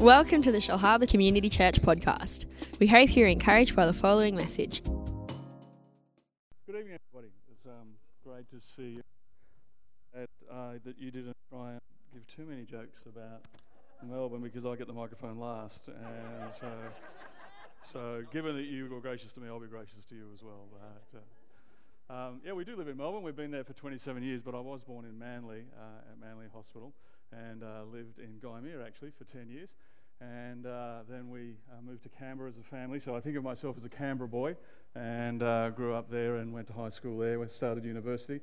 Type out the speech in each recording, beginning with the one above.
Welcome to the Shell Harbour Community Church podcast. We hope you're encouraged by the following message. Good evening, everybody. It's um, great to see you. That, uh, that you didn't try and give too many jokes about Melbourne because I get the microphone last, and so, so given that you were gracious to me, I'll be gracious to you as well. But, uh, um, yeah, we do live in Melbourne. We've been there for 27 years, but I was born in Manly uh, at Manly Hospital and uh, lived in Gymea actually for 10 years. And uh, then we uh, moved to Canberra as a family. So I think of myself as a Canberra boy and uh, grew up there and went to high school there, we started university.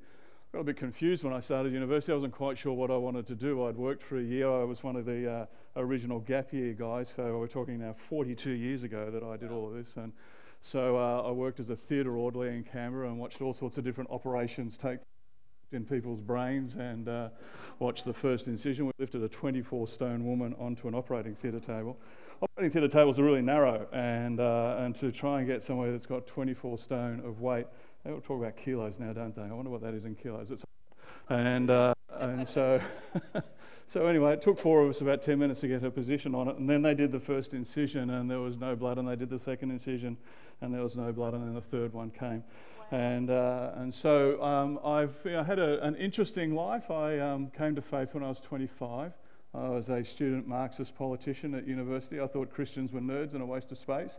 Got a bit confused when I started university. I wasn't quite sure what I wanted to do. I'd worked for a year. I was one of the uh, original gap year guys. So we're talking now 42 years ago that I did all of this. And so uh, I worked as a theatre orderly in Canberra and watched all sorts of different operations take in people's brains and uh, watched the first incision. We lifted a 24 stone woman onto an operating theatre table. Operating theatre tables are really narrow, and, uh, and to try and get somewhere that's got 24 stone of weight, they all talk about kilos now, don't they? I wonder what that is in kilos. It's, and, uh, and so, so anyway, it took four of us about 10 minutes to get her position on it, and then they did the first incision, and there was no blood, and they did the second incision, and there was no blood, and then the third one came. And, uh, and so um, I've know, had a, an interesting life. I um, came to faith when I was 25. I was a student Marxist politician at university. I thought Christians were nerds and a waste of space,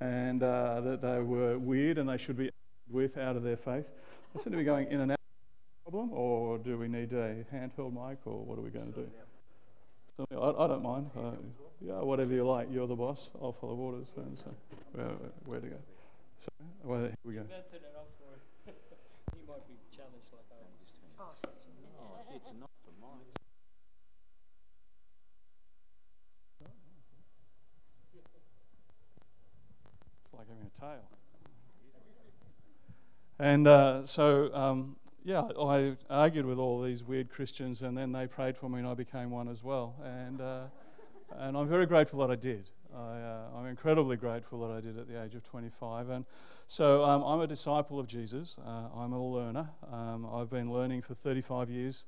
and uh, that they were weird and they should be with out of their faith. I seem to be going in and out. Problem, or do we need a handheld mic, or what are we going to do? So, I, I, don't mind. Uh, yeah, whatever you like. You're the boss. I'll follow orders. And so, where, where to go? Well, here we go. might be challenged like I am. Oh, it's not for mine. It's like having a tail. And uh, so, um, yeah, I argued with all these weird Christians, and then they prayed for me, and I became one as well. And, uh, and I'm very grateful that I did. I, am uh, incredibly grateful that I did at the age of 25. And so um, I'm a disciple of Jesus. Uh, I'm a learner. Um, I've been learning for 35 years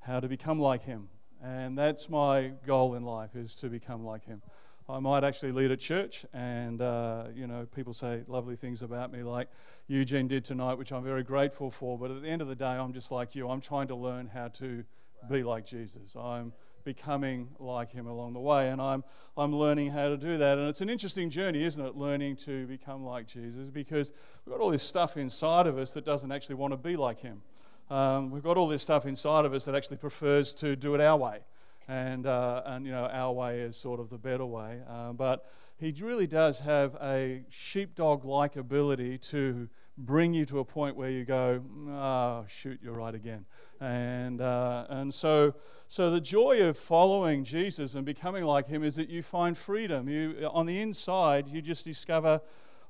how to become like him. And that's my goal in life is to become like him. I might actually lead a church, and uh, you know, people say lovely things about me, like Eugene did tonight, which I'm very grateful for. But at the end of the day, I'm just like you. I'm trying to learn how to be like Jesus. I'm becoming like him along the way. And I'm, I'm learning how to do that. And it's an interesting journey, isn't it? Learning to become like Jesus because we've got all this stuff inside of us that doesn't actually want to be like him. Um, we've got all this stuff inside of us that actually prefers to do it our way. And, uh, and you know, our way is sort of the better way. Uh, but he really does have a sheepdog like ability to bring you to a point where you go, oh, shoot, you're right again. And, uh, and so, so the joy of following Jesus and becoming like him is that you find freedom. You, on the inside, you just discover,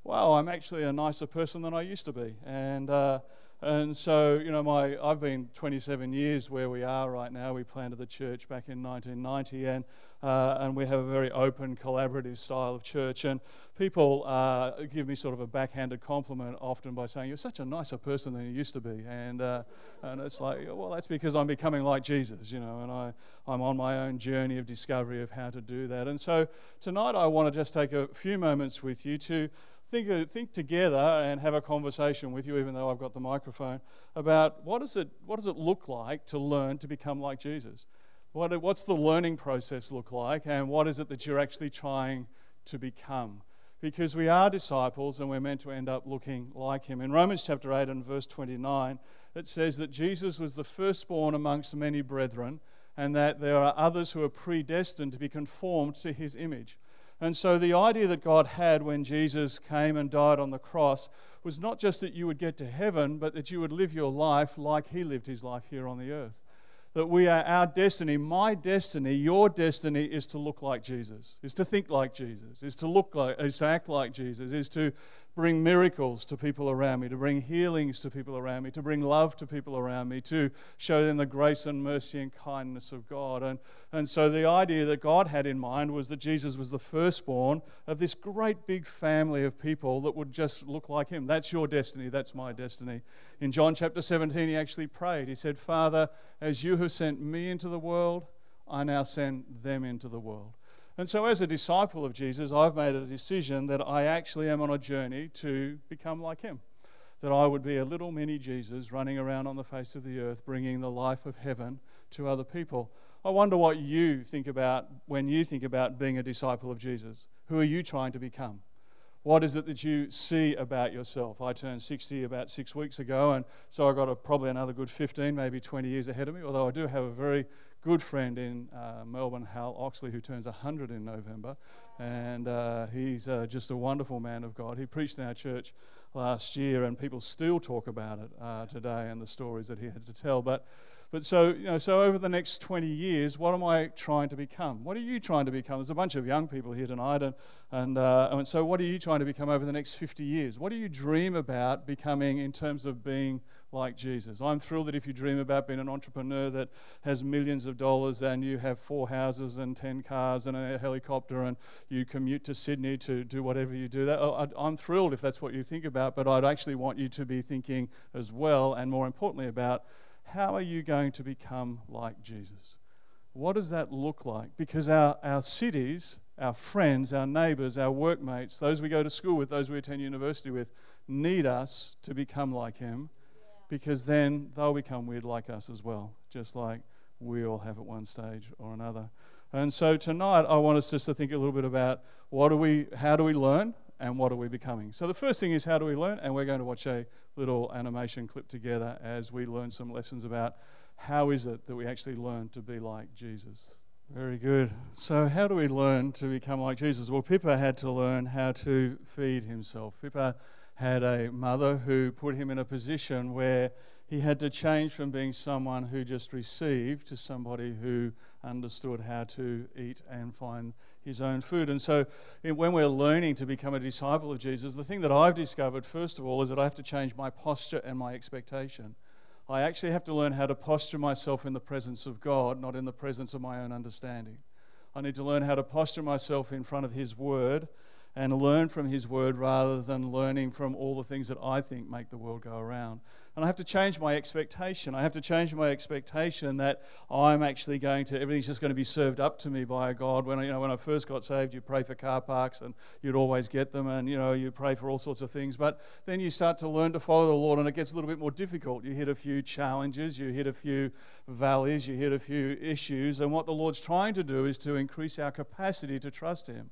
wow, I'm actually a nicer person than I used to be. And, uh, and so, you know, my, I've been 27 years where we are right now. We planted the church back in 1990, and, uh, and we have a very open, collaborative style of church. And people uh, give me sort of a backhanded compliment often by saying, You're such a nicer person than you used to be. And, uh, and it's like, Well, that's because I'm becoming like Jesus, you know, and I, I'm on my own journey of discovery of how to do that. And so tonight I want to just take a few moments with you to think, uh, think together and have a conversation with you, even though I've got the microphone, about what, is it, what does it look like to learn to become like Jesus? What, what's the learning process look like, and what is it that you're actually trying to become? Because we are disciples and we're meant to end up looking like him. In Romans chapter 8 and verse 29, it says that Jesus was the firstborn amongst many brethren, and that there are others who are predestined to be conformed to his image. And so the idea that God had when Jesus came and died on the cross was not just that you would get to heaven, but that you would live your life like he lived his life here on the earth. That we are our destiny, my destiny, your destiny is to look like Jesus, is to think like Jesus, is to look like, is to act like Jesus, is to bring miracles to people around me, to bring healings to people around me, to bring love to people around me, to show them the grace and mercy and kindness of God. And, and so the idea that God had in mind was that Jesus was the firstborn of this great big family of people that would just look like him. That's your destiny, that's my destiny. In John chapter 17, he actually prayed. He said, Father, as you have sent me into the world, I now send them into the world. And so, as a disciple of Jesus, I've made a decision that I actually am on a journey to become like him. That I would be a little mini Jesus running around on the face of the earth, bringing the life of heaven to other people. I wonder what you think about when you think about being a disciple of Jesus. Who are you trying to become? What is it that you see about yourself? I turned 60 about six weeks ago, and so I've got a, probably another good 15, maybe 20 years ahead of me, although I do have a very good friend in uh, Melbourne, Hal Oxley, who turns 100 in November. And uh, he's uh, just a wonderful man of God. He preached in our church last year, and people still talk about it uh, today and the stories that he had to tell. But but so, you know, so over the next 20 years, what am I trying to become? What are you trying to become? There's a bunch of young people here tonight, and, and, uh, and so what are you trying to become over the next 50 years? What do you dream about becoming in terms of being like Jesus? I'm thrilled that if you dream about being an entrepreneur that has millions of dollars and you have four houses and 10 cars and a helicopter and you commute to Sydney to do whatever you do, that, I'm thrilled if that's what you think about, but I'd actually want you to be thinking as well, and more importantly, about how are you going to become like Jesus? What does that look like? Because our, our cities, our friends, our neighbors, our workmates, those we go to school with, those we attend university with, need us to become like him because then they'll become weird like us as well, just like we all have at one stage or another. And so tonight I want us just to think a little bit about what do we how do we learn and what are we becoming? So the first thing is how do we learn? And we're going to watch a little animation clip together as we learn some lessons about how is it that we actually learn to be like Jesus. Very good. So, how do we learn to become like Jesus? Well, Pippa had to learn how to feed himself. Pippa had a mother who put him in a position where he had to change from being someone who just received to somebody who understood how to eat and find his own food. And so, when we're learning to become a disciple of Jesus, the thing that I've discovered, first of all, is that I have to change my posture and my expectation. I actually have to learn how to posture myself in the presence of God, not in the presence of my own understanding. I need to learn how to posture myself in front of His Word and learn from His Word rather than learning from all the things that I think make the world go around. And I have to change my expectation. I have to change my expectation that I'm actually going to, everything's just going to be served up to me by a God. When, you know, when I first got saved, you pray for car parks and you'd always get them and, you know, you pray for all sorts of things. But then you start to learn to follow the Lord and it gets a little bit more difficult. You hit a few challenges, you hit a few valleys, you hit a few issues. And what the Lord's trying to do is to increase our capacity to trust Him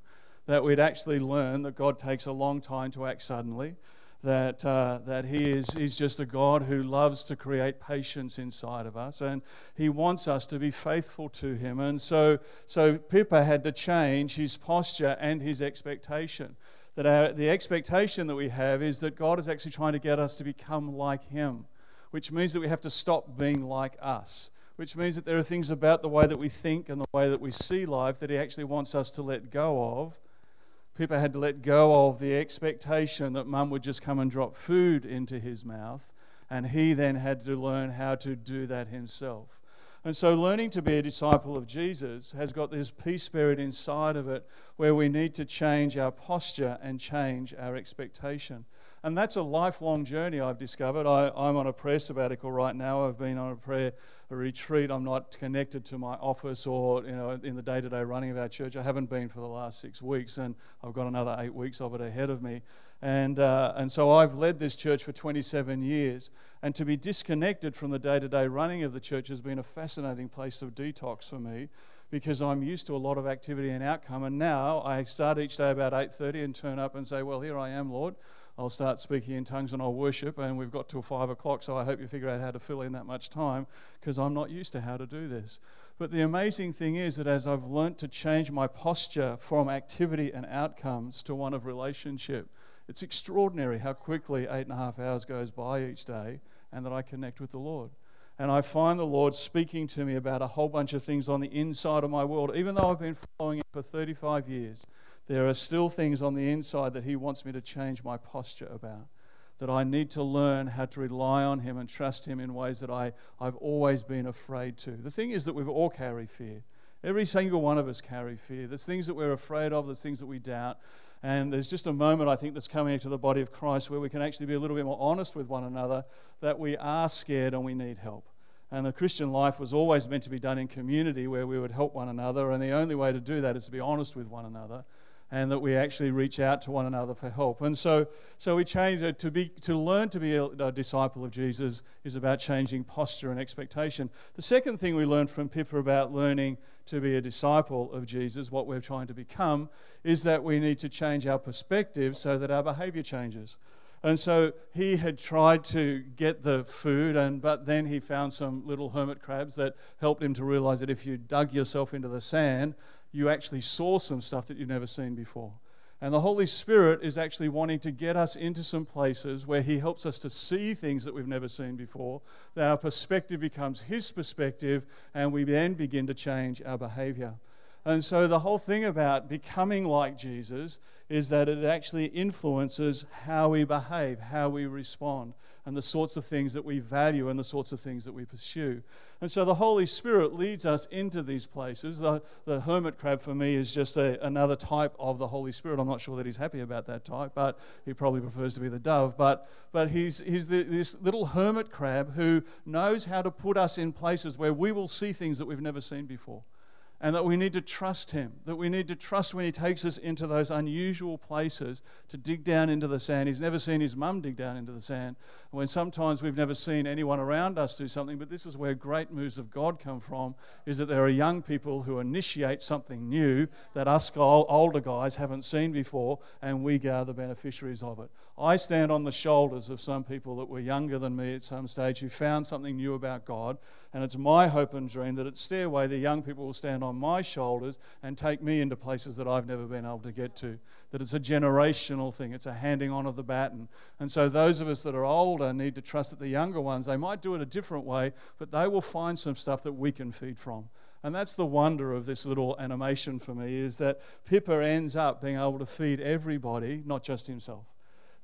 that we'd actually learn that God takes a long time to act suddenly, that, uh, that he is he's just a God who loves to create patience inside of us, and He wants us to be faithful to Him. And so, so Pippa had to change his posture and his expectation. That our, the expectation that we have is that God is actually trying to get us to become like Him, which means that we have to stop being like us which means that there are things about the way that we think and the way that we see life that he actually wants us to let go of Pippa had to let go of the expectation that mum would just come and drop food into his mouth, and he then had to learn how to do that himself. And so, learning to be a disciple of Jesus has got this peace spirit inside of it where we need to change our posture and change our expectation. And that's a lifelong journey, I've discovered. I, am on a prayer sabbatical right now. I've been on a prayer a retreat. I'm not connected to my office or you know in the day-to-day running of our church. I haven't been for the last six weeks, and I've got another eight weeks of it ahead of me. And, uh, and so I've led this church for 27 years. And to be disconnected from the day to day running of the church has been a fascinating place of detox for me because I'm used to a lot of activity and outcome. And now I start each day about 8.30 and turn up and say, well, here I am, Lord. I'll start speaking in tongues and I'll worship. And we've got till five o'clock, so I hope you figure out how to fill in that much time because I'm not used to how to do this. But the amazing thing is that as I've learnt to change my posture from activity and outcomes to one of relationship, it's extraordinary how quickly eight and a half hours goes by each day and that I connect with the Lord. And I find the Lord speaking to me about a whole bunch of things on the inside of my world. Even though I've been following Him for 35 years, there are still things on the inside that He wants me to change my posture about. That I need to learn how to rely on Him and trust Him in ways that I, I've always been afraid to. The thing is that we've all carry fear. Every single one of us carry fear. There's things that we're afraid of, there's things that we doubt. And there's just a moment, I think, that's coming into the body of Christ where we can actually be a little bit more honest with one another that we are scared and we need help. And the Christian life was always meant to be done in community where we would help one another. And the only way to do that is to be honest with one another and that we actually reach out to one another for help. And so, so we changed it to be to learn to be a, a, disciple of Jesus is about changing posture and expectation. The second thing we learned from Pippa about learning to be a disciple of Jesus, what we're trying to become, is that we need to change our perspective so that our behavior changes. And so he had tried to get the food, and but then he found some little hermit crabs that helped him to realize that if you dug yourself into the sand, you actually saw some stuff that you've never seen before. And the Holy Spirit is actually wanting to get us into some places where He helps us to see things that we've never seen before, that our perspective becomes His perspective, and we then begin to change our behavior. And so the whole thing about becoming like Jesus is that it actually influences how we behave, how we respond, and the sorts of things that we value and the sorts of things that we pursue. And so the Holy Spirit leads us into these places. The, the hermit crab for me is just a, another type of the Holy Spirit. I'm not sure that he's happy about that type, but he probably prefers to be the dove. But, but he's, he's the, this little hermit crab who knows how to put us in places where we will see things that we've never seen before and that we need to trust Him, that we need to trust when He takes us into those unusual places to dig down into the sand. He's never seen His mum dig down into the sand, when sometimes we've never seen anyone around us do something, but this is where great moves of God come from, is that there are young people who initiate something new that us older guys haven't seen before, and we are the beneficiaries of it. I stand on the shoulders of some people that were younger than me at some stage who found something new about God, and it's my hope and dream that at Stairway, the young people will stand on my shoulders and take me into places that I've never been able to get to. That it's a generational thing, it's a handing on of the baton. And so, those of us that are older need to trust that the younger ones, they might do it a different way, but they will find some stuff that we can feed from. And that's the wonder of this little animation for me is that Pippa ends up being able to feed everybody, not just himself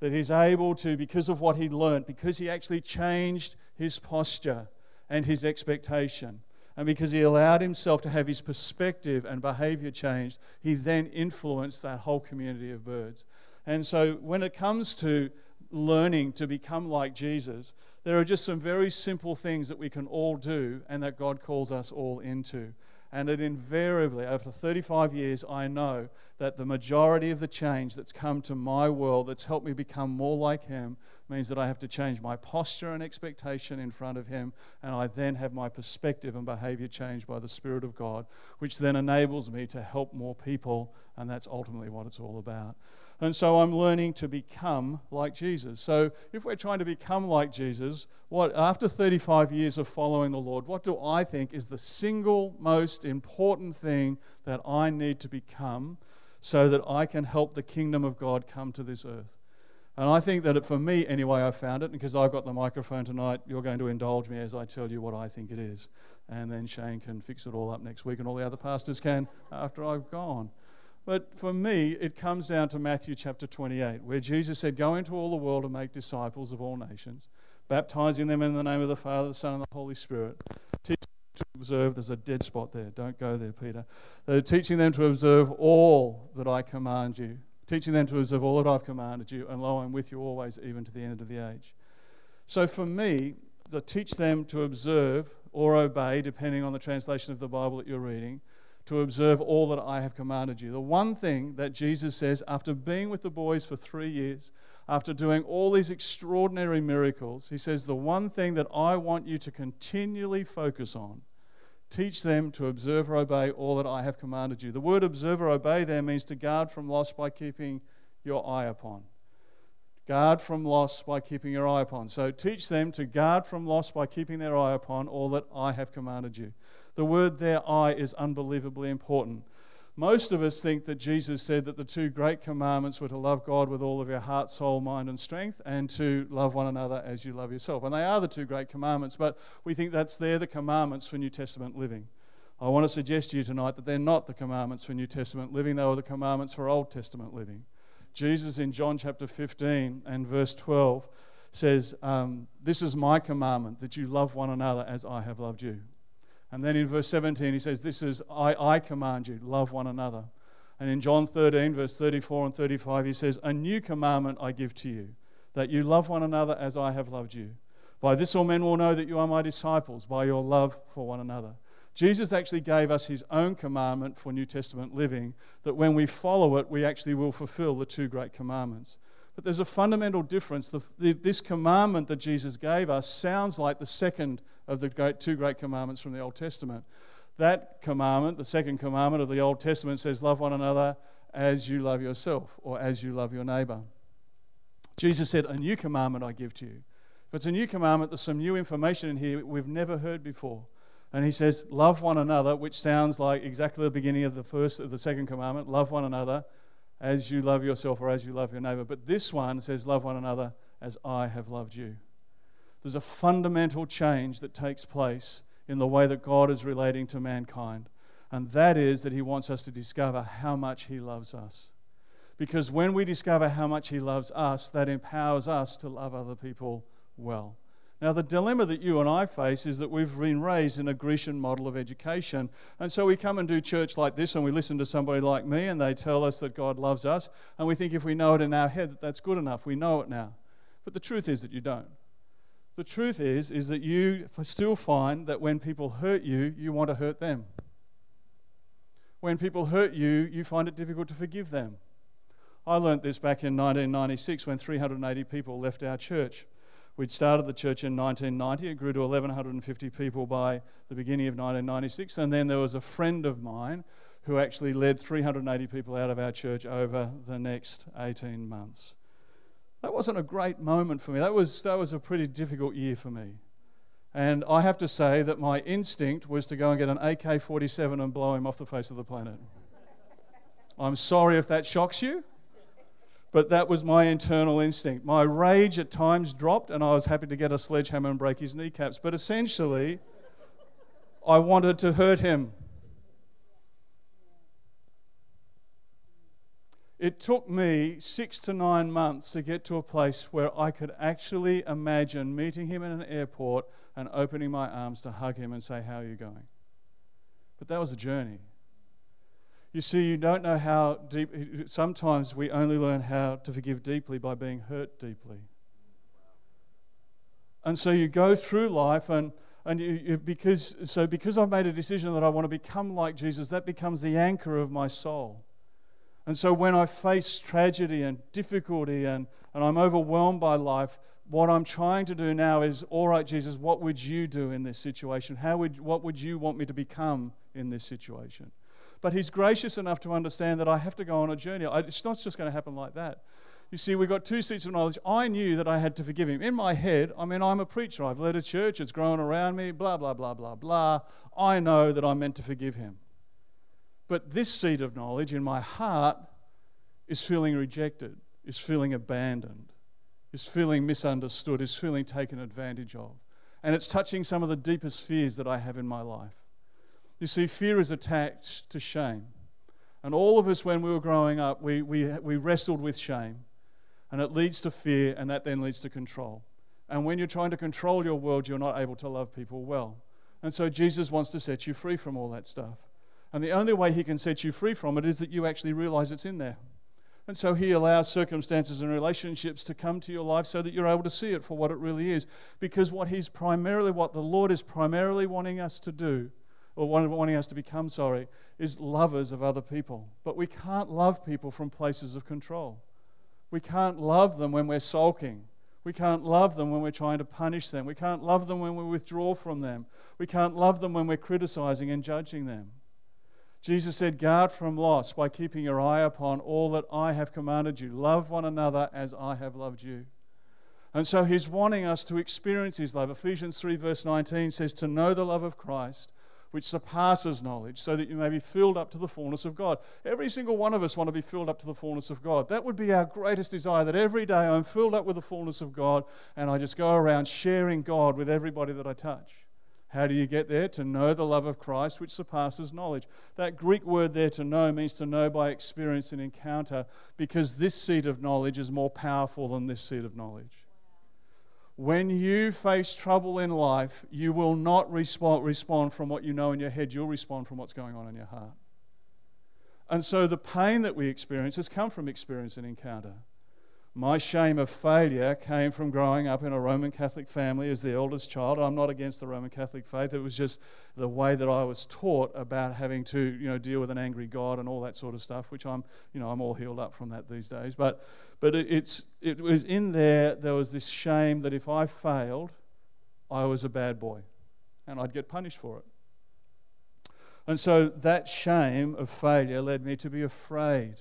that he's able to, because of what he learned, because he actually changed his posture and his expectation, and because he allowed himself to have his perspective and behavior changed, he then influenced that whole community of birds. And so when it comes to learning to become like Jesus, there are just some very simple things that we can all do and that God calls us all into. And it invariably, over 35 years, I know that the majority of the change that's come to my world, that's helped me become more like Him, means that I have to change my posture and expectation in front of Him. And I then have my perspective and behavior changed by the Spirit of God, which then enables me to help more people. And that's ultimately what it's all about. And so I'm learning to become like Jesus. So if we're trying to become like Jesus, what after 35 years of following the Lord, what do I think is the single most important thing that I need to become so that I can help the kingdom of God come to this earth? And I think that it, for me, anyway, I found it, because I've got the microphone tonight, you're going to indulge me as I tell you what I think it is. And then Shane can fix it all up next week, and all the other pastors can after I've gone. But for me, it comes down to Matthew chapter 28, where Jesus said, Go into all the world and make disciples of all nations, baptizing them in the name of the Father, the Son, and the Holy Spirit. Teach them to observe, there's a dead spot there. Don't go there, Peter. They're teaching them to observe all that I command you. Teaching them to observe all that I've commanded you, and lo, I'm with you always, even to the end of the age. So for me, to teach them to observe or obey, depending on the translation of the Bible that you're reading, to observe all that I have commanded you. The one thing that Jesus says after being with the boys for three years, after doing all these extraordinary miracles, he says, The one thing that I want you to continually focus on, teach them to observe or obey all that I have commanded you. The word observe or obey there means to guard from loss by keeping your eye upon. Guard from loss by keeping your eye upon. So teach them to guard from loss by keeping their eye upon all that I have commanded you. The word their eye is unbelievably important. Most of us think that Jesus said that the two great commandments were to love God with all of your heart, soul, mind, and strength, and to love one another as you love yourself. And they are the two great commandments, but we think that's they're the commandments for New Testament living. I want to suggest to you tonight that they're not the commandments for New Testament living, they were the commandments for Old Testament living. Jesus in John chapter 15 and verse 12 says, um, This is my commandment, that you love one another as I have loved you. And then in verse 17, he says, This is, I, I command you, love one another. And in John 13, verse 34 and 35, he says, A new commandment I give to you, that you love one another as I have loved you. By this all men will know that you are my disciples, by your love for one another. Jesus actually gave us his own commandment for New Testament living, that when we follow it, we actually will fulfill the two great commandments. But there's a fundamental difference. The, the, this commandment that Jesus gave us sounds like the second of the great, two great commandments from the Old Testament. That commandment, the second commandment of the Old Testament, says, Love one another as you love yourself or as you love your neighbor. Jesus said, A new commandment I give to you. If it's a new commandment, there's some new information in here we've never heard before. And he says, Love one another, which sounds like exactly the beginning of the first of the second commandment. Love one another as you love yourself or as you love your neighbor. But this one says, Love one another as I have loved you. There's a fundamental change that takes place in the way that God is relating to mankind. And that is that He wants us to discover how much He loves us. Because when we discover how much He loves us, that empowers us to love other people well. Now, the dilemma that you and I face is that we've been raised in a Grecian model of education. And so we come and do church like this, and we listen to somebody like me, and they tell us that God loves us. And we think if we know it in our head, that that's good enough. We know it now. But the truth is that you don't. The truth is, is that you still find that when people hurt you, you want to hurt them. When people hurt you, you find it difficult to forgive them. I learnt this back in 1996 when 380 people left our church. We'd started the church in 1990. It grew to 1,150 people by the beginning of 1996. And then there was a friend of mine who actually led 380 people out of our church over the next 18 months. That wasn't a great moment for me. That was, that was a pretty difficult year for me. And I have to say that my instinct was to go and get an AK 47 and blow him off the face of the planet. I'm sorry if that shocks you, but that was my internal instinct. My rage at times dropped, and I was happy to get a sledgehammer and break his kneecaps. But essentially, I wanted to hurt him. It took me six to nine months to get to a place where I could actually imagine meeting him in an airport and opening my arms to hug him and say, How are you going? But that was a journey. You see, you don't know how deep. Sometimes we only learn how to forgive deeply by being hurt deeply. And so you go through life, and, and you, you, because, so because I've made a decision that I want to become like Jesus, that becomes the anchor of my soul. And so when I face tragedy and difficulty and, and I'm overwhelmed by life, what I'm trying to do now is, all right, Jesus, what would you do in this situation? How would, what would you want me to become in this situation? But He's gracious enough to understand that I have to go on a journey. It's not just going to happen like that. You see, we've got two seats of knowledge. I knew that I had to forgive him. In my head, I mean, I'm a preacher. I've led a church. It's grown around me, blah, blah, blah, blah, blah. I know that I'm meant to forgive him. But this seed of knowledge in my heart is feeling rejected, is feeling abandoned, is feeling misunderstood, is feeling taken advantage of. And it's touching some of the deepest fears that I have in my life. You see, fear is attached to shame. And all of us, when we were growing up, we, we, we wrestled with shame. And it leads to fear, and that then leads to control. And when you're trying to control your world, you're not able to love people well. And so Jesus wants to set you free from all that stuff. And the only way he can set you free from it is that you actually realize it's in there. And so he allows circumstances and relationships to come to your life so that you're able to see it for what it really is. Because what he's primarily, what the Lord is primarily wanting us to do, or wanting us to become, sorry, is lovers of other people. But we can't love people from places of control. We can't love them when we're sulking. We can't love them when we're trying to punish them. We can't love them when we withdraw from them. We can't love them when we're criticizing and judging them. Jesus said, Guard from loss by keeping your eye upon all that I have commanded you. Love one another as I have loved you. And so he's wanting us to experience his love. Ephesians 3, verse 19 says, To know the love of Christ, which surpasses knowledge, so that you may be filled up to the fullness of God. Every single one of us want to be filled up to the fullness of God. That would be our greatest desire, that every day I'm filled up with the fullness of God and I just go around sharing God with everybody that I touch. How do you get there? To know the love of Christ, which surpasses knowledge. That Greek word there, to know, means to know by experience and encounter, because this seed of knowledge is more powerful than this seed of knowledge. When you face trouble in life, you will not respond, respond from what you know in your head, you'll respond from what's going on in your heart. And so the pain that we experience has come from experience and encounter. My shame of failure came from growing up in a Roman Catholic family as the eldest child. I'm not against the Roman Catholic faith. It was just the way that I was taught about having to, you know, deal with an angry God and all that sort of stuff, which I'm, you know, I'm all healed up from that these days. But, but it, it's, it was in there, there was this shame that if I failed, I was a bad boy and I'd get punished for it. And so that shame of failure led me to be afraid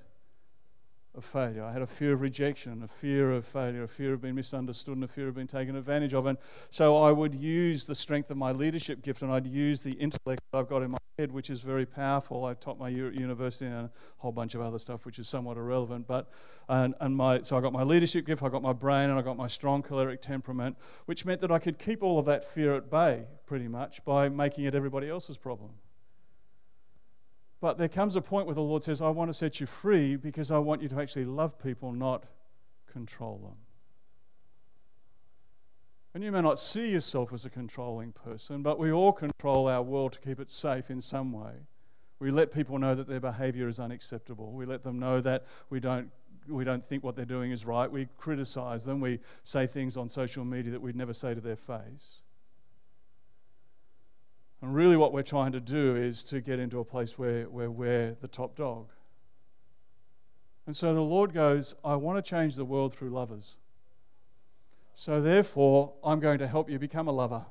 of failure. I had a fear of rejection, a fear of failure, a fear of being misunderstood, and a fear of being taken advantage of. And so I would use the strength of my leadership gift and I'd use the intellect that I've got in my head, which is very powerful. I taught my university and a whole bunch of other stuff, which is somewhat irrelevant. But and, and my so I got my leadership gift, I got my brain, and I got my strong choleric temperament, which meant that I could keep all of that fear at bay pretty much by making it everybody else's problem. But there comes a point where the Lord says, I want to set you free because I want you to actually love people, not control them. And you may not see yourself as a controlling person, but we all control our world to keep it safe in some way. We let people know that their behavior is unacceptable. We let them know that we don't, we don't think what they're doing is right. We criticize them. We say things on social media that we'd never say to their face. And really, what we're trying to do is to get into a place where, where we're the top dog. And so the Lord goes, I want to change the world through lovers. So therefore, I'm going to help you become a lover.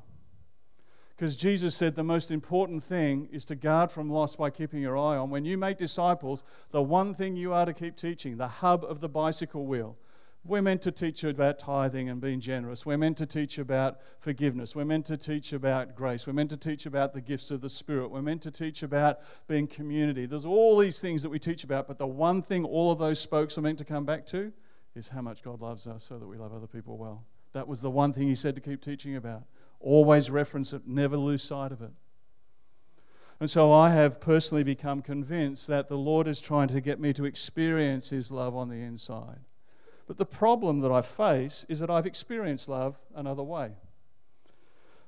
Because Jesus said the most important thing is to guard from loss by keeping your eye on. When you make disciples, the one thing you are to keep teaching, the hub of the bicycle wheel, we're meant to teach you about tithing and being generous. We're meant to teach about forgiveness. We're meant to teach about grace. We're meant to teach about the gifts of the Spirit. We're meant to teach about being community. There's all these things that we teach about, but the one thing all of those spokes are meant to come back to is how much God loves us so that we love other people well. That was the one thing He said to keep teaching about. Always reference it, never lose sight of it. And so I have personally become convinced that the Lord is trying to get me to experience His love on the inside. But the problem that I face is that I've experienced love another way.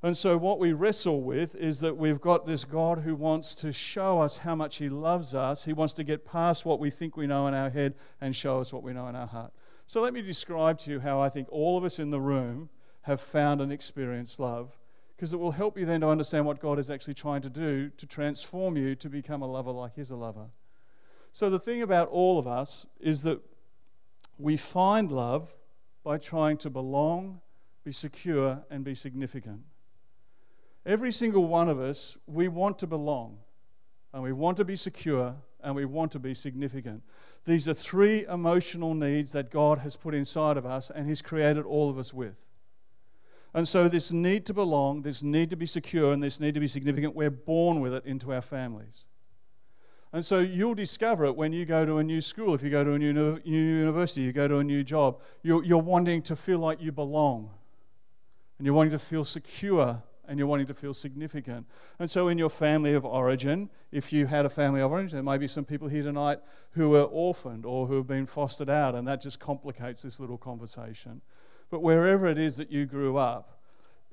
And so, what we wrestle with is that we've got this God who wants to show us how much He loves us. He wants to get past what we think we know in our head and show us what we know in our heart. So, let me describe to you how I think all of us in the room have found and experienced love, because it will help you then to understand what God is actually trying to do to transform you to become a lover like He's a lover. So, the thing about all of us is that we find love by trying to belong, be secure, and be significant. Every single one of us, we want to belong, and we want to be secure, and we want to be significant. These are three emotional needs that God has put inside of us and He's created all of us with. And so, this need to belong, this need to be secure, and this need to be significant, we're born with it into our families. And so you'll discover it when you go to a new school, if you go to a new, new university, you go to a new job. You're, you're wanting to feel like you belong, and you're wanting to feel secure, and you're wanting to feel significant. And so, in your family of origin, if you had a family of origin, there may be some people here tonight who were orphaned or who have been fostered out, and that just complicates this little conversation. But wherever it is that you grew up,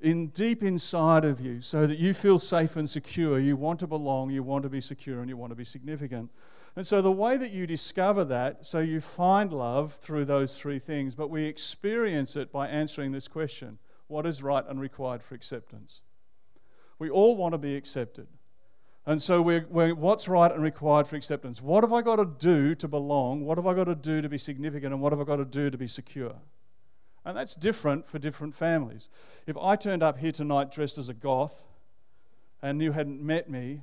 in deep inside of you so that you feel safe and secure. You want to belong, you want to be secure, and you want to be significant. And so, the way that you discover that, so you find love through those three things, but we experience it by answering this question What is right and required for acceptance? We all want to be accepted. And so, we're, we're, what's right and required for acceptance? What have I got to do to belong? What have I got to do to be significant? And what have I got to do to be secure? And that's different for different families. If I turned up here tonight dressed as a goth and you hadn't met me,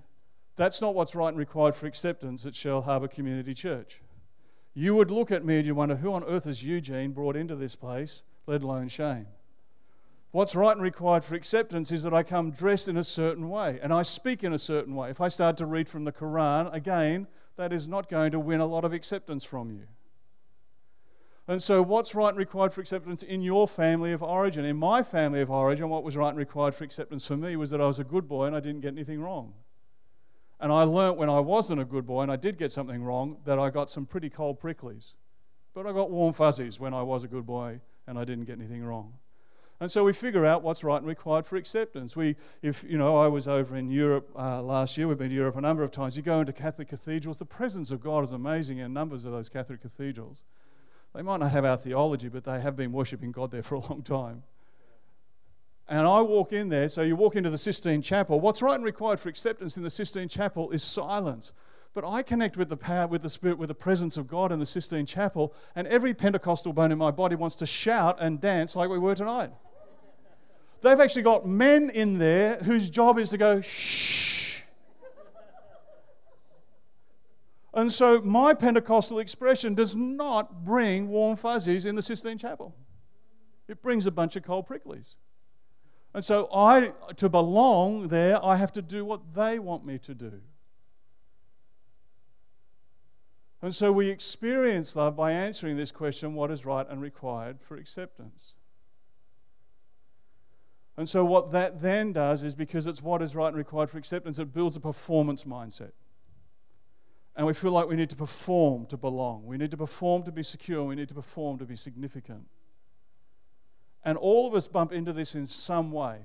that's not what's right and required for acceptance at Shell Harbour Community Church. You would look at me and you wonder, who on earth is Eugene brought into this place, let alone Shane? What's right and required for acceptance is that I come dressed in a certain way and I speak in a certain way. If I start to read from the Quran, again, that is not going to win a lot of acceptance from you. And so, what's right and required for acceptance in your family of origin? In my family of origin, what was right and required for acceptance for me was that I was a good boy and I didn't get anything wrong. And I learnt when I wasn't a good boy and I did get something wrong that I got some pretty cold pricklies. But I got warm fuzzies when I was a good boy and I didn't get anything wrong. And so we figure out what's right and required for acceptance. We, if you know, I was over in Europe uh, last year. We've been to Europe a number of times. You go into Catholic cathedrals. The presence of God is amazing in numbers of those Catholic cathedrals. They might not have our theology, but they have been worshipping God there for a long time. And I walk in there, so you walk into the Sistine Chapel. What's right and required for acceptance in the Sistine Chapel is silence. But I connect with the power, with the Spirit, with the presence of God in the Sistine Chapel, and every Pentecostal bone in my body wants to shout and dance like we were tonight. They've actually got men in there whose job is to go, shh. And so my Pentecostal expression does not bring warm fuzzies in the Sistine Chapel. It brings a bunch of cold pricklies. And so I to belong there, I have to do what they want me to do. And so we experience love by answering this question what is right and required for acceptance? And so, what that then does is because it's what is right and required for acceptance, it builds a performance mindset. And we feel like we need to perform to belong. We need to perform to be secure. We need to perform to be significant. And all of us bump into this in some way.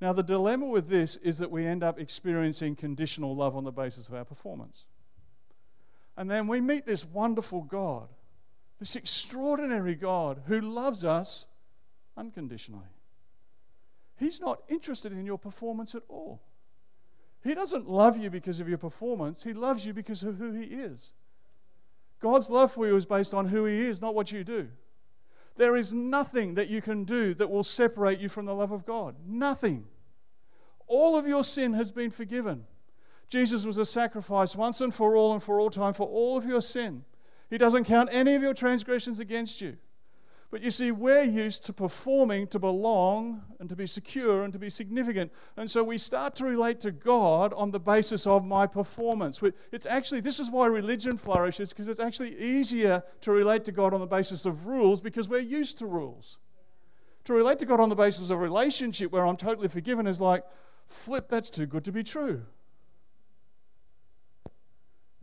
Now, the dilemma with this is that we end up experiencing conditional love on the basis of our performance. And then we meet this wonderful God, this extraordinary God who loves us unconditionally. He's not interested in your performance at all. He doesn't love you because of your performance, He loves you because of who He is. God's love for you is based on who He is, not what you do. There is nothing that you can do that will separate you from the love of God. Nothing. All of your sin has been forgiven. Jesus was a sacrifice once and for all and for all time for all of your sin. He doesn't count any of your transgressions against you. But you see, we're used to performing to belong and to be secure and to be significant. And so we start to relate to God on the basis of my performance. It's actually, this is why religion flourishes, because it's actually easier to relate to God on the basis of rules because we're used to rules. To relate to God on the basis of relationship where I'm totally forgiven is like, flip, that's too good to be true.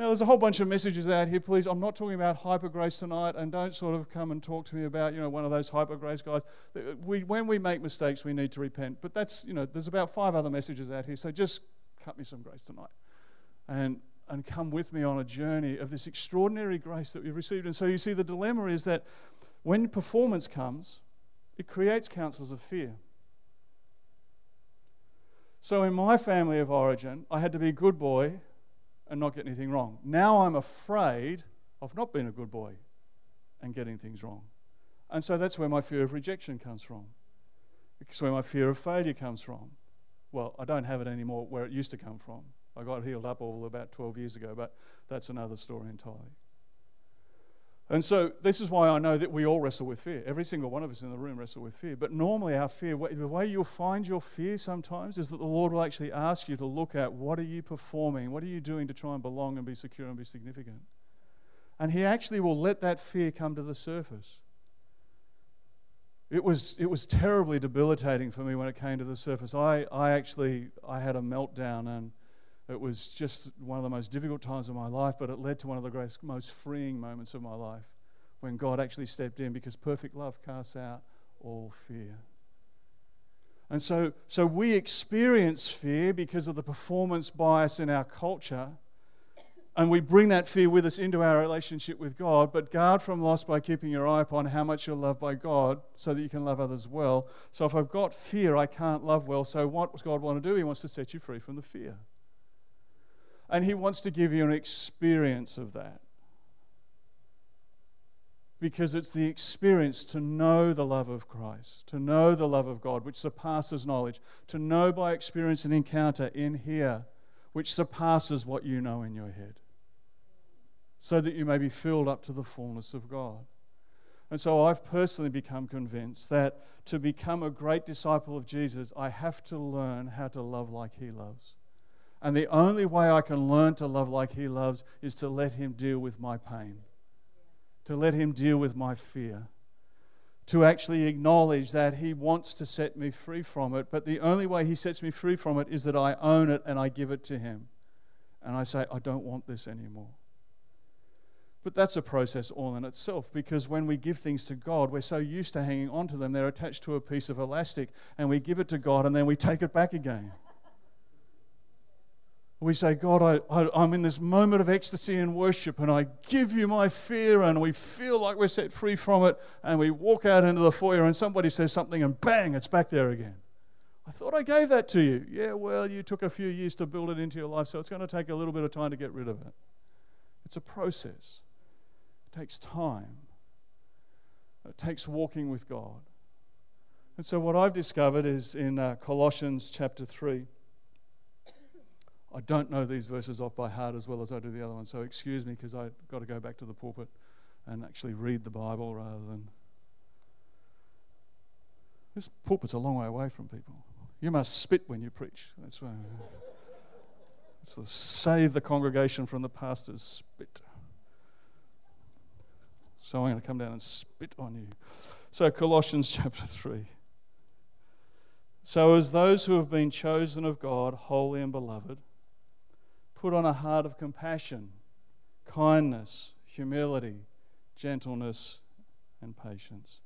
Now, there's a whole bunch of messages out here. Please, I'm not talking about hyper grace tonight, and don't sort of come and talk to me about, you know, one of those hyper grace guys. We, when we make mistakes, we need to repent. But that's, you know, there's about five other messages out here. So just cut me some grace tonight. And, and come with me on a journey of this extraordinary grace that we've received. And so you see, the dilemma is that when performance comes, it creates counsels of fear. So in my family of origin, I had to be a good boy and not get anything wrong. Now I'm afraid of not being a good boy and getting things wrong. And so that's where my fear of rejection comes from. It's where my fear of failure comes from. Well, I don't have it anymore where it used to come from. I got healed up all about 12 years ago, but that's another story entirely. And so this is why I know that we all wrestle with fear. Every single one of us in the room wrestle with fear. But normally our fear, the way you'll find your fear sometimes is that the Lord will actually ask you to look at what are you performing? What are you doing to try and belong and be secure and be significant? And he actually will let that fear come to the surface. It was, it was terribly debilitating for me when it came to the surface. I, I actually I had a meltdown and it was just one of the most difficult times of my life, but it led to one of the greatest, most freeing moments of my life when God actually stepped in because perfect love casts out all fear. And so, so we experience fear because of the performance bias in our culture. And we bring that fear with us into our relationship with God. But guard from loss by keeping your eye upon how much you're loved by God so that you can love others well. So if I've got fear, I can't love well. So what does God want to do? He wants to set you free from the fear. And He wants to give you an experience of that. Because it's the experience to know the love of Christ, to know the love of God, which surpasses knowledge, to know by experience and encounter in here, which surpasses what you know in your head, so that you may be filled up to the fullness of God. And so I've personally become convinced that to become a great disciple of Jesus, I have to learn how to love like he loves. And the only way I can learn to love like He loves is to let Him deal with my pain, to let Him deal with my fear, to actually acknowledge that He wants to set me free from it. But the only way He sets me free from it is that I own it and I give it to Him. And I say, I don't want this anymore. But that's a process all in itself because when we give things to God, we're so used to hanging on to them, they're attached to a piece of elastic, and we give it to God and then we take it back again. We say, God, I, I, I'm in this moment of ecstasy and worship, and I give you my fear, and we feel like we're set free from it, and we walk out into the foyer, and somebody says something, and bang, it's back there again. I thought I gave that to you. Yeah, well, you took a few years to build it into your life, so it's going to take a little bit of time to get rid of it. It's a process, it takes time, it takes walking with God. And so, what I've discovered is in uh, Colossians chapter 3. I don't know these verses off by heart as well as I do the other ones, so excuse me because I've got to go back to the pulpit and actually read the Bible rather than. This pulpit's a long way away from people. You must spit when you preach. That's why. To save the congregation from the pastor's spit. So I'm going to come down and spit on you. So, Colossians chapter 3. So, as those who have been chosen of God, holy and beloved, put on a heart of compassion, kindness, humility, gentleness, and patience,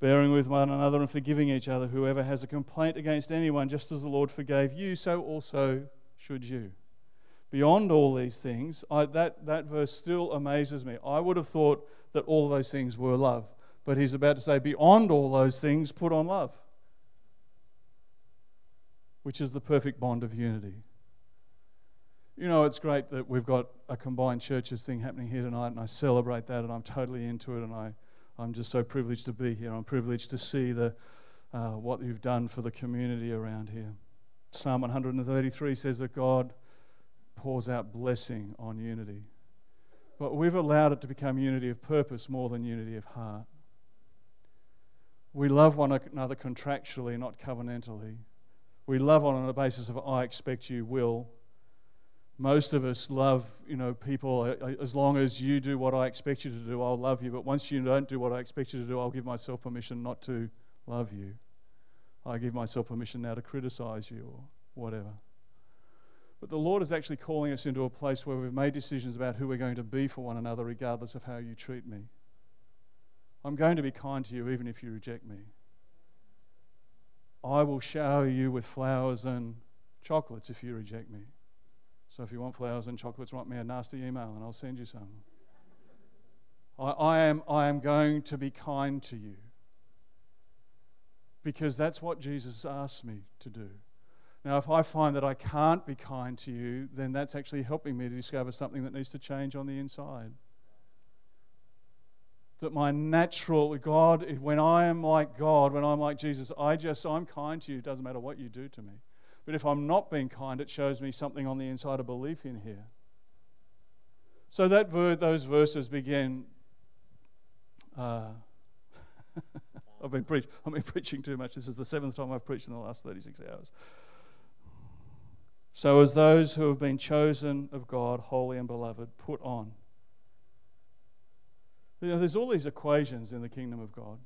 bearing with one another and forgiving each other. Whoever has a complaint against anyone, just as the Lord forgave you, so also should you. Beyond all these things, I, that, that verse still amazes me. I would have thought that all those things were love, but he's about to say, beyond all those things, put on love which is the perfect bond of unity. You know, it's great that we've got a combined churches thing happening here tonight, and I celebrate that, and I'm totally into it, and I, I'm just so privileged to be here. I'm privileged to see the, uh, what you've done for the community around here. Psalm 133 says that God pours out blessing on unity. But we've allowed it to become unity of purpose more than unity of heart. We love one another contractually, not covenantally. We love on a basis of I expect you will. Most of us love, you know, people uh, uh, as long as you do what I expect you to do, I'll love you. But once you don't do what I expect you to do, I'll give myself permission not to love you. I give myself permission now to criticize you or whatever. But the Lord is actually calling us into a place where we've made decisions about who we're going to be for one another, regardless of how you treat me. I'm going to be kind to you even if you reject me. I will shower you with flowers and chocolates if you reject me. So if you want flowers and chocolates, write me a nasty email and I'll send you some. I, I, am, I am going to be kind to you because that's what Jesus asked me to do. Now, if I find that I can't be kind to you, then that's actually helping me to discover something that needs to change on the inside that my natural God, when I am like God, when I'm like Jesus, I just, I'm kind to you. It doesn't matter what you do to me. But if I'm not being kind, it shows me something on the inside of belief in here. So that ver- those verses begin. Uh, I've been preach- I've been preaching too much. This is the seventh time I've preached in the last 36 hours. So, as those who have been chosen of God, holy and beloved, put on you know, there's all these equations in the kingdom of God.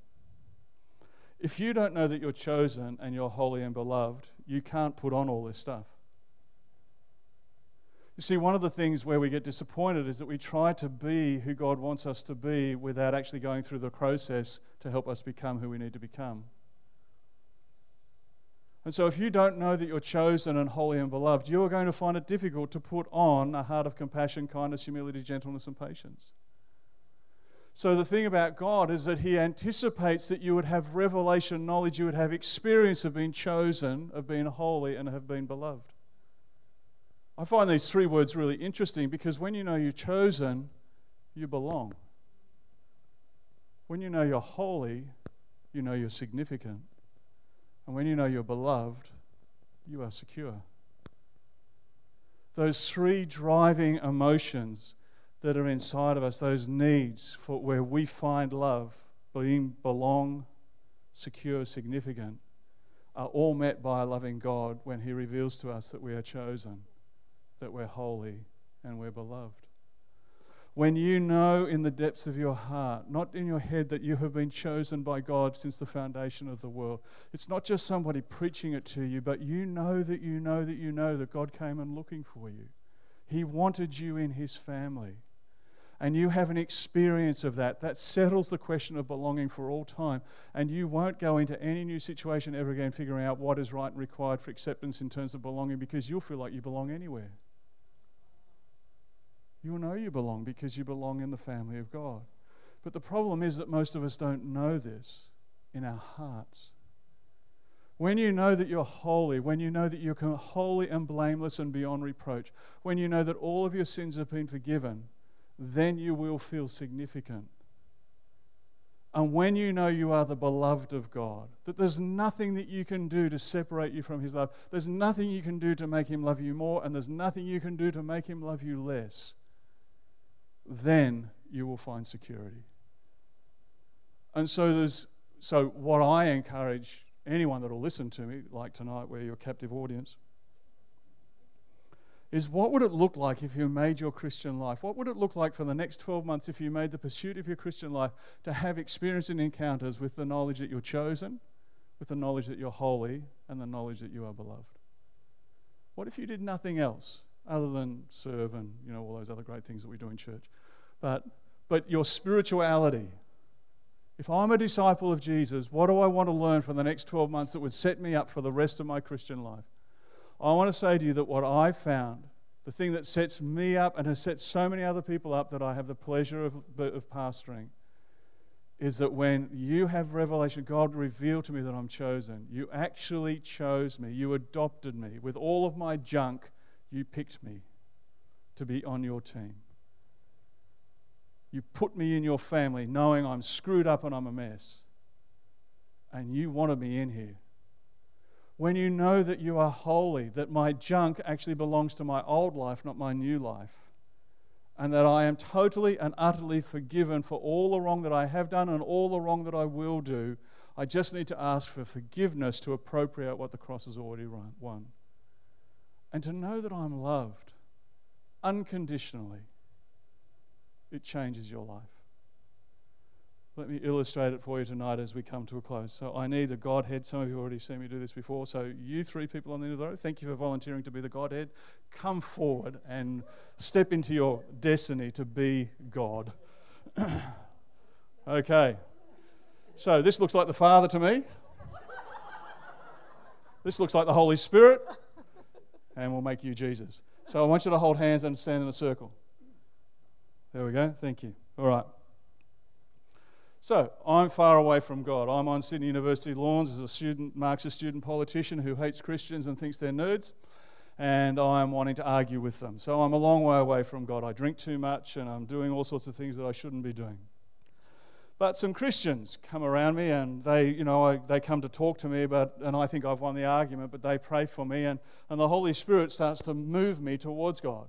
If you don't know that you're chosen and you're holy and beloved, you can't put on all this stuff. You see, one of the things where we get disappointed is that we try to be who God wants us to be without actually going through the process to help us become who we need to become. And so, if you don't know that you're chosen and holy and beloved, you are going to find it difficult to put on a heart of compassion, kindness, humility, gentleness, and patience. So, the thing about God is that He anticipates that you would have revelation knowledge, you would have experience of being chosen, of being holy, and have been beloved. I find these three words really interesting because when you know you're chosen, you belong. When you know you're holy, you know you're significant. And when you know you're beloved, you are secure. Those three driving emotions that are inside of us, those needs for where we find love, being belong, secure, significant, are all met by a loving God when He reveals to us that we are chosen, that we're holy, and we're beloved. When you know in the depths of your heart, not in your head, that you have been chosen by God since the foundation of the world, it's not just somebody preaching it to you, but you know that you know that you know that God came and looking for you. He wanted you in His family and you have an experience of that, that settles the question of belonging for all time. And you won't go into any new situation ever again figuring out what is right and required for acceptance in terms of belonging because you'll feel like you belong anywhere. You'll know you belong because you belong in the family of God. But the problem is that most of us don't know this in our hearts. When you know that you're holy, when you know that you're holy and blameless and beyond reproach, when you know that all of your sins have been forgiven, then you will feel significant. And when you know you are the beloved of God, that there's nothing that you can do to separate you from His love, there's nothing you can do to make Him love you more, and there's nothing you can do to make Him love you less, then you will find security. And so there's so what I encourage anyone that will listen to me, like tonight, where you're a captive audience, is what would it look like if you made your Christian life? What would it look like for the next 12 months if you made the pursuit of your Christian life to have experience and encounters with the knowledge that you're chosen, with the knowledge that you're holy, and the knowledge that you are beloved? What if you did nothing else other than serve and you know all those other great things that we do in church? But but your spirituality, if I'm a disciple of Jesus, what do I want to learn for the next 12 months that would set me up for the rest of my Christian life? I want to say to you that what I found, the thing that sets me up and has set so many other people up that I have the pleasure of, of pastoring, is that when you have revelation, God revealed to me that I'm chosen. You actually chose me. You adopted me. With all of my junk, you picked me to be on your team. You put me in your family knowing I'm screwed up and I'm a mess. And you wanted me in here. When you know that you are holy, that my junk actually belongs to my old life, not my new life, and that I am totally and utterly forgiven for all the wrong that I have done and all the wrong that I will do, I just need to ask for forgiveness to appropriate what the cross has already won. And to know that I'm loved unconditionally it changes your life. Let me illustrate it for you tonight as we come to a close. So, I need a Godhead. Some of you have already seen me do this before. So, you three people on the end of the thank you for volunteering to be the Godhead. Come forward and step into your destiny to be God. okay. So, this looks like the Father to me. This looks like the Holy Spirit. And we'll make you Jesus. So, I want you to hold hands and stand in a circle. There we go. Thank you. All right. So, I'm far away from God. I'm on Sydney University lawns as a student, Marxist student politician who hates Christians and thinks they're nerds, and I'm wanting to argue with them. So, I'm a long way away from God. I drink too much and I'm doing all sorts of things that I shouldn't be doing. But some Christians come around me and they, you know, I, they come to talk to me, but, and I think I've won the argument, but they pray for me, and, and the Holy Spirit starts to move me towards God.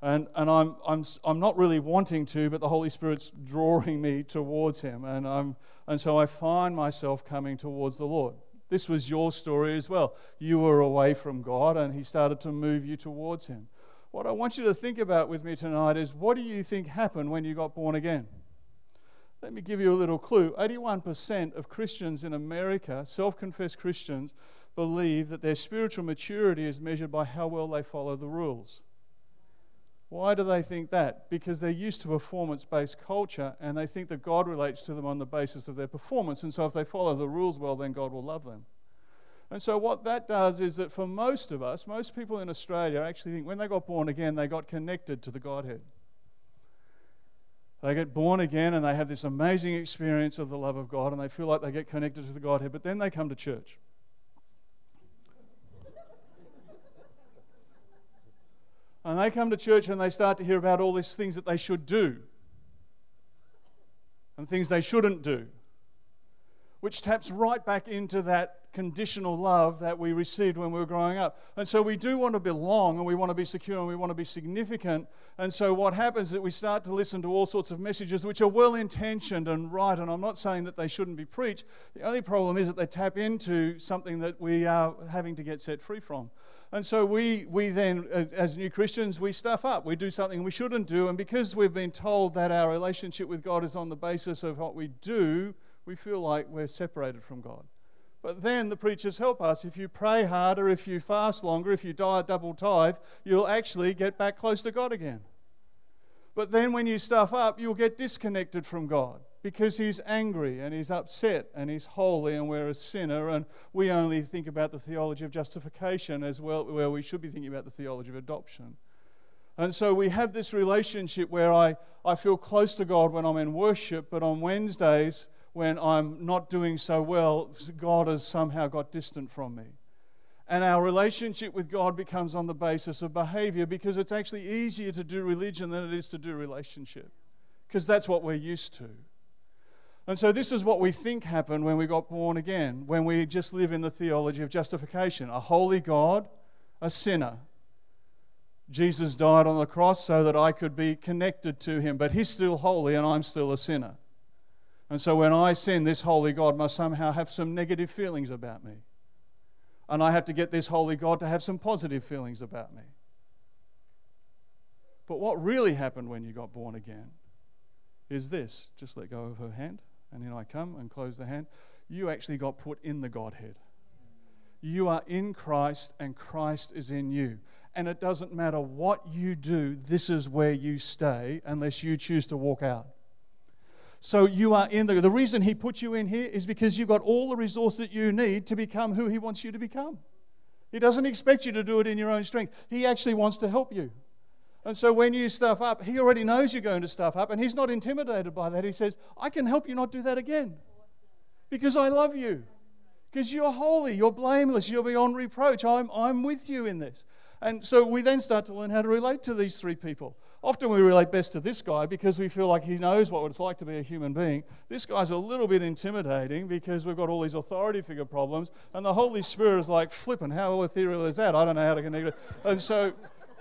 And, and I'm, I'm, I'm not really wanting to, but the Holy Spirit's drawing me towards Him. And, I'm, and so I find myself coming towards the Lord. This was your story as well. You were away from God, and He started to move you towards Him. What I want you to think about with me tonight is what do you think happened when you got born again? Let me give you a little clue. 81% of Christians in America, self confessed Christians, believe that their spiritual maturity is measured by how well they follow the rules. Why do they think that? Because they're used to performance based culture and they think that God relates to them on the basis of their performance. And so if they follow the rules well, then God will love them. And so what that does is that for most of us, most people in Australia actually think when they got born again, they got connected to the Godhead. They get born again and they have this amazing experience of the love of God and they feel like they get connected to the Godhead, but then they come to church. And they come to church and they start to hear about all these things that they should do and things they shouldn't do, which taps right back into that conditional love that we received when we were growing up. And so we do want to belong and we want to be secure and we want to be significant. And so what happens is that we start to listen to all sorts of messages which are well intentioned and right. And I'm not saying that they shouldn't be preached. The only problem is that they tap into something that we are having to get set free from. And so we, we then, as new Christians, we stuff up. We do something we shouldn't do. And because we've been told that our relationship with God is on the basis of what we do, we feel like we're separated from God. But then the preachers help us. If you pray harder, if you fast longer, if you die a double tithe, you'll actually get back close to God again. But then when you stuff up, you'll get disconnected from God because he's angry and he's upset and he's holy and we're a sinner and we only think about the theology of justification as well where we should be thinking about the theology of adoption And so we have this relationship where I, I feel close to God when I'm in worship, but on Wednesdays, when I'm not doing so well, God has somehow got distant from me. And our relationship with God becomes on the basis of behavior because it's actually easier to do religion than it is to do relationship, because that's what we're used to. And so, this is what we think happened when we got born again, when we just live in the theology of justification a holy God, a sinner. Jesus died on the cross so that I could be connected to him, but he's still holy and I'm still a sinner. And so, when I sin, this holy God must somehow have some negative feelings about me. And I have to get this holy God to have some positive feelings about me. But what really happened when you got born again is this just let go of her hand and then I come and close the hand, you actually got put in the Godhead. You are in Christ and Christ is in you. And it doesn't matter what you do, this is where you stay unless you choose to walk out. So you are in the the reason he put you in here is because you've got all the resources that you need to become who he wants you to become. He doesn't expect you to do it in your own strength. He actually wants to help you. And so when you stuff up, he already knows you're going to stuff up, and he's not intimidated by that. He says, I can help you not do that again because I love you, because you're holy, you're blameless, you're beyond reproach. I'm, I'm with you in this. And so we then start to learn how to relate to these three people. Often we relate best to this guy because we feel like he knows what it's like to be a human being. This guy's a little bit intimidating because we've got all these authority figure problems, and the Holy Spirit is like, flipping, how ethereal is that? I don't know how to connect it. And so,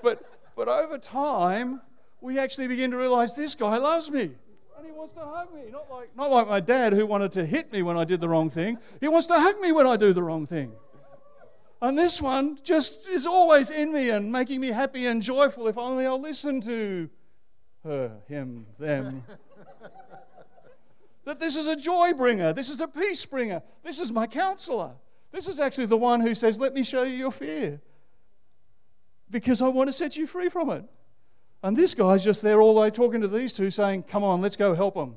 but but over time, we actually begin to realize this guy loves me. And he wants to hug me. Not like, not like my dad who wanted to hit me when I did the wrong thing. He wants to hug me when I do the wrong thing. And this one just is always in me and making me happy and joyful if only I'll listen to her, him, them. that this is a joy bringer. This is a peace bringer. This is my counselor. This is actually the one who says, Let me show you your fear because I want to set you free from it. And this guy's just there all day talking to these two, saying, Come on, let's go help them.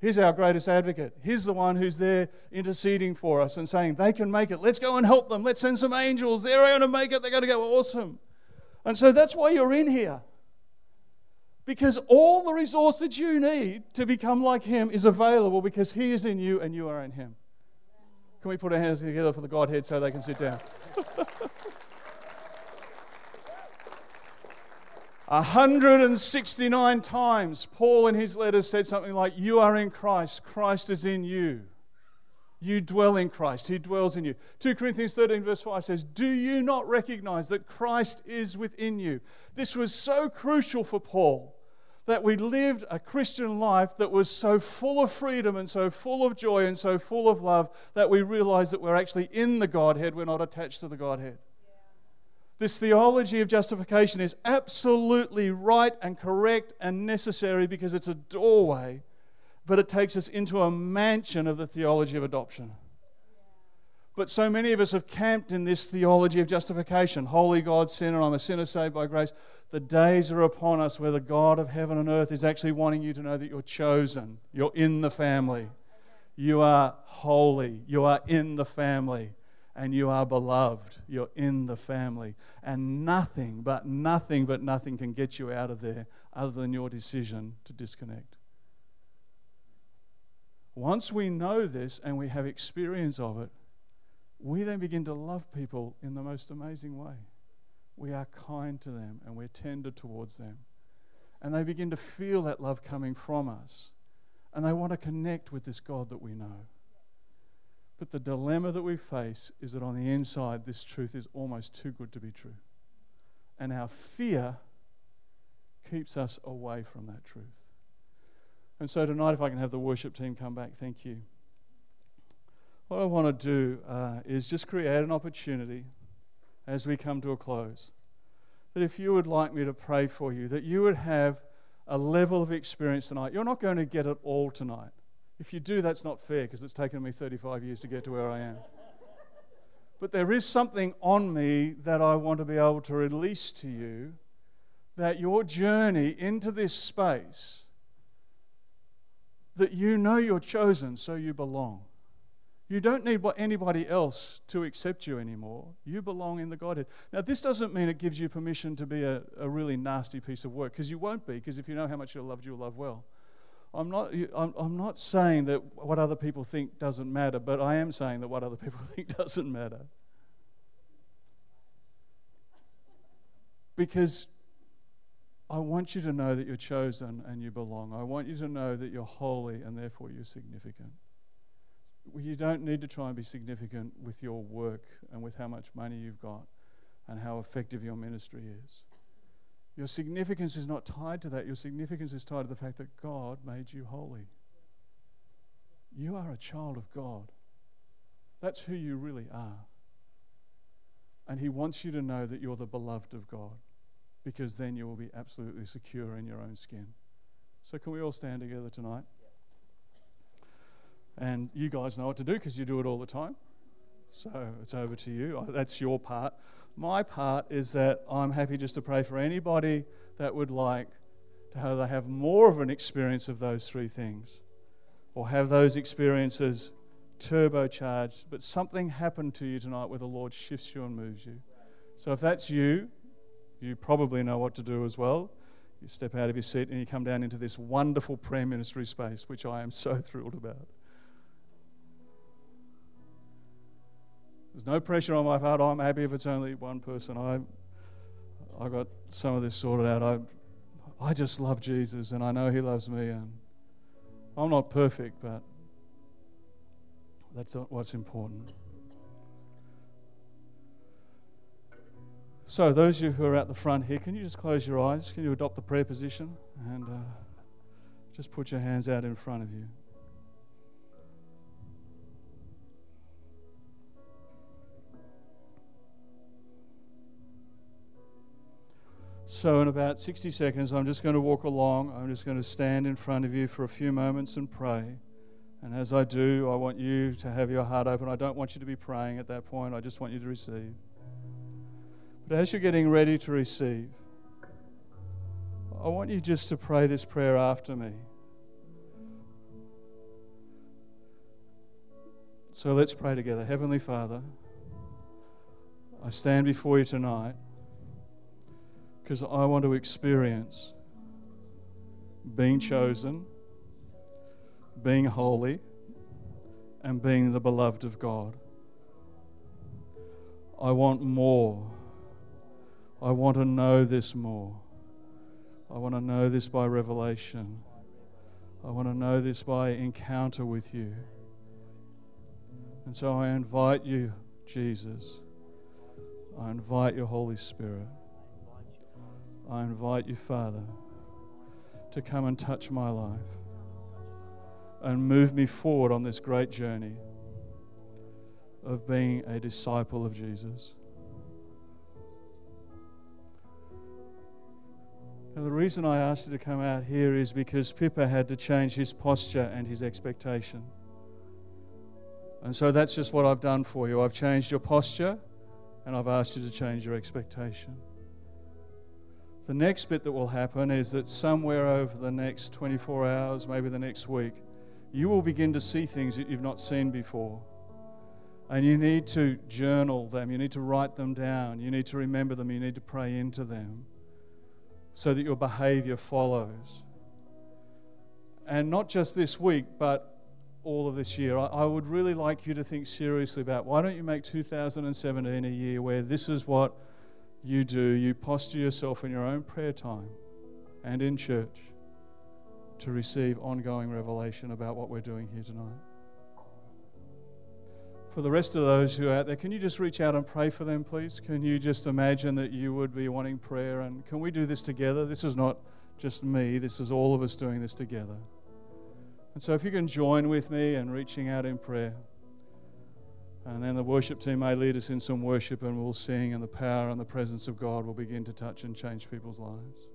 He's our greatest advocate. He's the one who's there interceding for us and saying, They can make it. Let's go and help them. Let's send some angels. They're going to make it. They're going to go awesome. And so that's why you're in here. Because all the resource that you need to become like Him is available because He is in you and you are in Him. Can we put our hands together for the Godhead so they can sit down? 169 times, Paul in his letters said something like, You are in Christ, Christ is in you. You dwell in Christ, He dwells in you. 2 Corinthians 13, verse 5 says, Do you not recognize that Christ is within you? This was so crucial for Paul that we lived a Christian life that was so full of freedom and so full of joy and so full of love that we realized that we're actually in the Godhead, we're not attached to the Godhead. This theology of justification is absolutely right and correct and necessary because it's a doorway, but it takes us into a mansion of the theology of adoption. But so many of us have camped in this theology of justification. Holy God, sinner, I'm a sinner saved by grace. The days are upon us where the God of heaven and earth is actually wanting you to know that you're chosen, you're in the family, you are holy, you are in the family and you are beloved. You're in the family. And nothing, but nothing, but nothing can get you out of there other than your decision to disconnect. Once we know this and we have experience of it, we then begin to love people in the most amazing way. We are kind to them and we're tender towards them. And they begin to feel that love coming from us. And they want to connect with this God that we know. But the dilemma that we face is that on the inside, this truth is almost too good to be true. And our fear keeps us away from that truth. And so tonight, if I can have the worship team come back, thank you. What I want to do uh, is just create an opportunity as we come to a close. That if you would like me to pray for you, that you would have a level of experience tonight. You're not going to get it all tonight. If you do, that's not fair because it's taken me 35 years to get to where I am. But there is something on me that I want to be able to release to you that your journey into this space, that you know you're chosen, so you belong. You don't need anybody else to accept you anymore. You belong in the Godhead. Now, this doesn't mean it gives you permission to be a, a really nasty piece of work, because you won't be, because if you know how much you're loved, you'll love well. I'm not, I'm, I'm not saying that what other people think doesn't matter, but I am saying that what other people think doesn't matter. Because I want you to know that you're chosen and you belong. I want you to know that you're holy and therefore you're significant. You don't need to try and be significant with your work and with how much money you've got and how effective your ministry is. Your significance is not tied to that. Your significance is tied to the fact that God made you holy. You are a child of God. That's who you really are. And He wants you to know that you're the beloved of God because then you will be absolutely secure in your own skin. So, can we all stand together tonight? And you guys know what to do because you do it all the time. So, it's over to you. That's your part. My part is that I'm happy just to pray for anybody that would like to have, they have more of an experience of those three things or have those experiences turbocharged, but something happened to you tonight where the Lord shifts you and moves you. So if that's you, you probably know what to do as well. You step out of your seat and you come down into this wonderful prayer ministry space, which I am so thrilled about. There's no pressure on my part. I'm happy if it's only one person. I, I got some of this sorted out. I, I just love Jesus, and I know He loves me. And I'm not perfect, but that's what's important. So, those of you who are at the front here, can you just close your eyes? Can you adopt the prayer position? And uh, just put your hands out in front of you. So, in about 60 seconds, I'm just going to walk along. I'm just going to stand in front of you for a few moments and pray. And as I do, I want you to have your heart open. I don't want you to be praying at that point, I just want you to receive. But as you're getting ready to receive, I want you just to pray this prayer after me. So let's pray together. Heavenly Father, I stand before you tonight because I want to experience being chosen, being holy, and being the beloved of God. I want more. I want to know this more. I want to know this by revelation. I want to know this by encounter with you. And so I invite you, Jesus. I invite your Holy Spirit. I invite you, Father, to come and touch my life and move me forward on this great journey of being a disciple of Jesus. And the reason I asked you to come out here is because Pippa had to change his posture and his expectation. And so that's just what I've done for you. I've changed your posture and I've asked you to change your expectation. The next bit that will happen is that somewhere over the next 24 hours, maybe the next week, you will begin to see things that you've not seen before. And you need to journal them, you need to write them down, you need to remember them, you need to pray into them so that your behavior follows. And not just this week, but all of this year. I, I, would really like you to think seriously about why don't you make 2017 a year where this is what you do, you posture yourself in your own prayer time and in church to receive ongoing revelation about what we're doing here tonight. For the rest of those who are out there, can you just reach out and pray for them, please? Can you just imagine that you would be wanting prayer? And can we do this together? This is not just me, this is all of us doing this together. And so, if you can join with me in reaching out in prayer. And then the worship team may lead us in some worship and we'll sing, and the power and the presence of God will begin to touch and change people's lives.